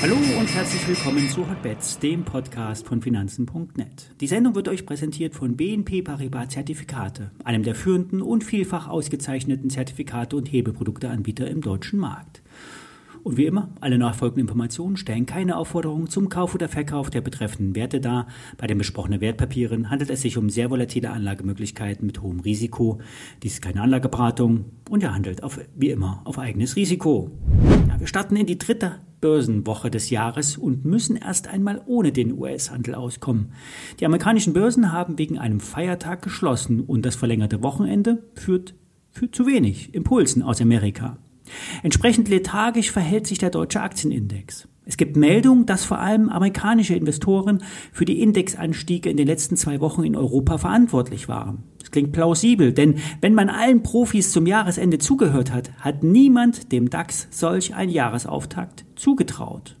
Hallo und herzlich willkommen zu Hotbets, dem Podcast von Finanzen.net. Die Sendung wird euch präsentiert von BNP Paribas Zertifikate, einem der führenden und vielfach ausgezeichneten Zertifikate und Hebelprodukteanbieter im deutschen Markt. Und wie immer, alle nachfolgenden Informationen stellen keine Aufforderung zum Kauf oder Verkauf der betreffenden Werte dar. Bei den besprochenen Wertpapieren handelt es sich um sehr volatile Anlagemöglichkeiten mit hohem Risiko. Dies ist keine Anlageberatung und er handelt auf, wie immer auf eigenes Risiko. Ja, wir starten in die dritte Börsenwoche des Jahres und müssen erst einmal ohne den US-Handel auskommen. Die amerikanischen Börsen haben wegen einem Feiertag geschlossen und das verlängerte Wochenende führt, führt zu wenig Impulsen aus Amerika. Entsprechend lethargisch verhält sich der deutsche Aktienindex. Es gibt Meldungen, dass vor allem amerikanische Investoren für die Indexanstiege in den letzten zwei Wochen in Europa verantwortlich waren. Das klingt plausibel, denn wenn man allen Profis zum Jahresende zugehört hat, hat niemand dem DAX solch ein Jahresauftakt zugetraut.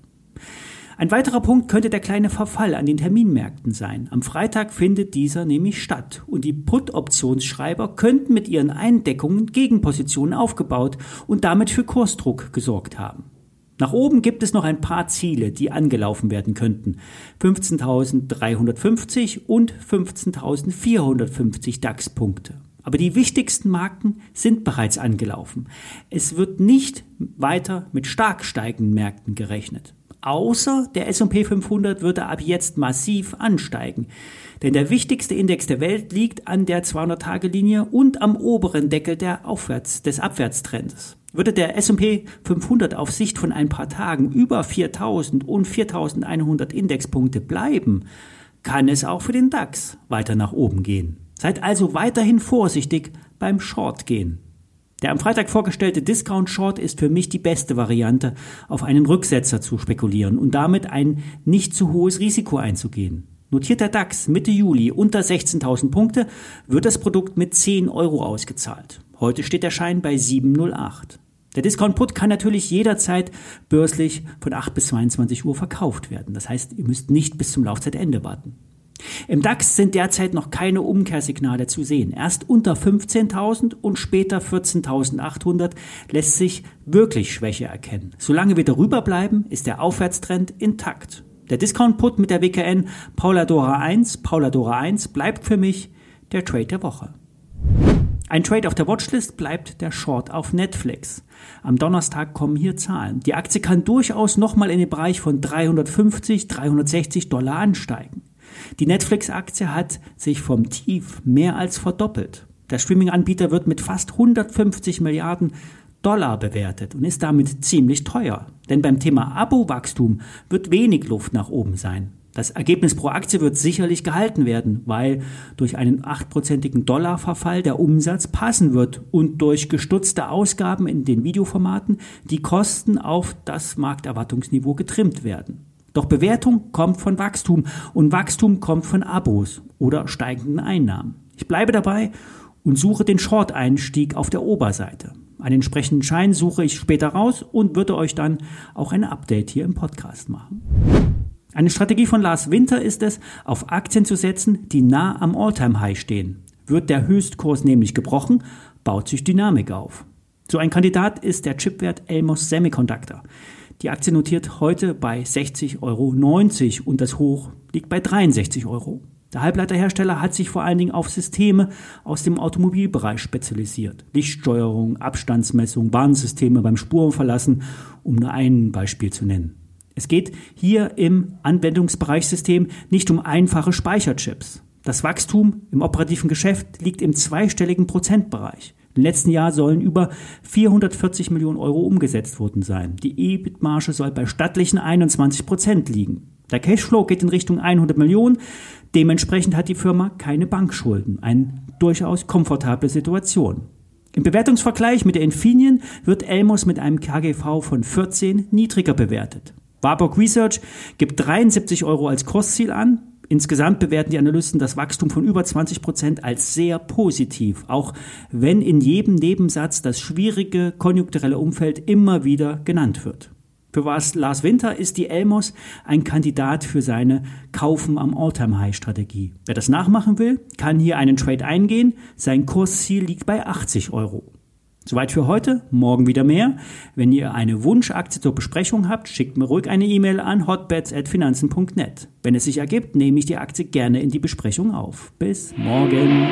Ein weiterer Punkt könnte der kleine Verfall an den Terminmärkten sein. Am Freitag findet dieser nämlich statt und die Put-Optionsschreiber könnten mit ihren Eindeckungen Gegenpositionen aufgebaut und damit für Kursdruck gesorgt haben. Nach oben gibt es noch ein paar Ziele, die angelaufen werden könnten. 15.350 und 15.450 DAX-Punkte. Aber die wichtigsten Marken sind bereits angelaufen. Es wird nicht weiter mit stark steigenden Märkten gerechnet außer der S&P 500 würde ab jetzt massiv ansteigen. Denn der wichtigste Index der Welt liegt an der 200-Tage-Linie und am oberen Deckel der Aufwärts, des Abwärtstrends. Würde der S&P 500 auf Sicht von ein paar Tagen über 4000 und 4100 Indexpunkte bleiben, kann es auch für den DAX weiter nach oben gehen. Seid also weiterhin vorsichtig beim Short gehen. Der am Freitag vorgestellte Discount Short ist für mich die beste Variante, auf einen Rücksetzer zu spekulieren und damit ein nicht zu hohes Risiko einzugehen. Notiert der DAX Mitte Juli unter 16.000 Punkte, wird das Produkt mit 10 Euro ausgezahlt. Heute steht der Schein bei 7,08. Der Discount Put kann natürlich jederzeit börslich von 8 bis 22 Uhr verkauft werden. Das heißt, ihr müsst nicht bis zum Laufzeitende warten. Im DAX sind derzeit noch keine Umkehrsignale zu sehen. Erst unter 15.000 und später 14.800 lässt sich wirklich Schwäche erkennen. Solange wir darüber bleiben, ist der Aufwärtstrend intakt. Der Discount-Put mit der WKN Pauladora 1, Pauladora 1 bleibt für mich der Trade der Woche. Ein Trade auf der Watchlist bleibt der Short auf Netflix. Am Donnerstag kommen hier Zahlen. Die Aktie kann durchaus nochmal in den Bereich von 350, 360 Dollar ansteigen. Die Netflix-Aktie hat sich vom Tief mehr als verdoppelt. Der Streaming-Anbieter wird mit fast 150 Milliarden Dollar bewertet und ist damit ziemlich teuer. Denn beim Thema Abo-Wachstum wird wenig Luft nach oben sein. Das Ergebnis pro Aktie wird sicherlich gehalten werden, weil durch einen achtprozentigen Dollarverfall der Umsatz passen wird und durch gestutzte Ausgaben in den Videoformaten die Kosten auf das Markterwartungsniveau getrimmt werden. Doch Bewertung kommt von Wachstum und Wachstum kommt von Abos oder steigenden Einnahmen. Ich bleibe dabei und suche den Short-Einstieg auf der Oberseite. Einen entsprechenden Schein suche ich später raus und würde euch dann auch ein Update hier im Podcast machen. Eine Strategie von Lars Winter ist es, auf Aktien zu setzen, die nah am All-Time-High stehen. Wird der Höchstkurs nämlich gebrochen, baut sich Dynamik auf. So ein Kandidat ist der Chipwert Elmos Semiconductor. Die Aktie notiert heute bei 60,90 Euro und das Hoch liegt bei 63 Euro. Der Halbleiterhersteller hat sich vor allen Dingen auf Systeme aus dem Automobilbereich spezialisiert. Lichtsteuerung, Abstandsmessung, Warnsysteme beim Spurenverlassen, um nur ein Beispiel zu nennen. Es geht hier im Anwendungsbereichssystem nicht um einfache Speicherchips. Das Wachstum im operativen Geschäft liegt im zweistelligen Prozentbereich. Im letzten Jahr sollen über 440 Millionen Euro umgesetzt worden sein. Die EBIT-Marge soll bei stattlichen 21 Prozent liegen. Der Cashflow geht in Richtung 100 Millionen. Dementsprechend hat die Firma keine Bankschulden. Eine durchaus komfortable Situation. Im Bewertungsvergleich mit der Infineon wird Elmos mit einem KGV von 14 niedriger bewertet. Warburg Research gibt 73 Euro als Kursziel an. Insgesamt bewerten die Analysten das Wachstum von über 20 Prozent als sehr positiv, auch wenn in jedem Nebensatz das schwierige konjunkturelle Umfeld immer wieder genannt wird. Für Lars Winter ist die Elmos ein Kandidat für seine Kaufen am All-Time-High-Strategie. Wer das nachmachen will, kann hier einen Trade eingehen. Sein Kursziel liegt bei 80 Euro. Soweit für heute, morgen wieder mehr. Wenn ihr eine Wunschaktie zur Besprechung habt, schickt mir ruhig eine E-Mail an hotbets@finanzen.net. Wenn es sich ergibt, nehme ich die Aktie gerne in die Besprechung auf. Bis morgen.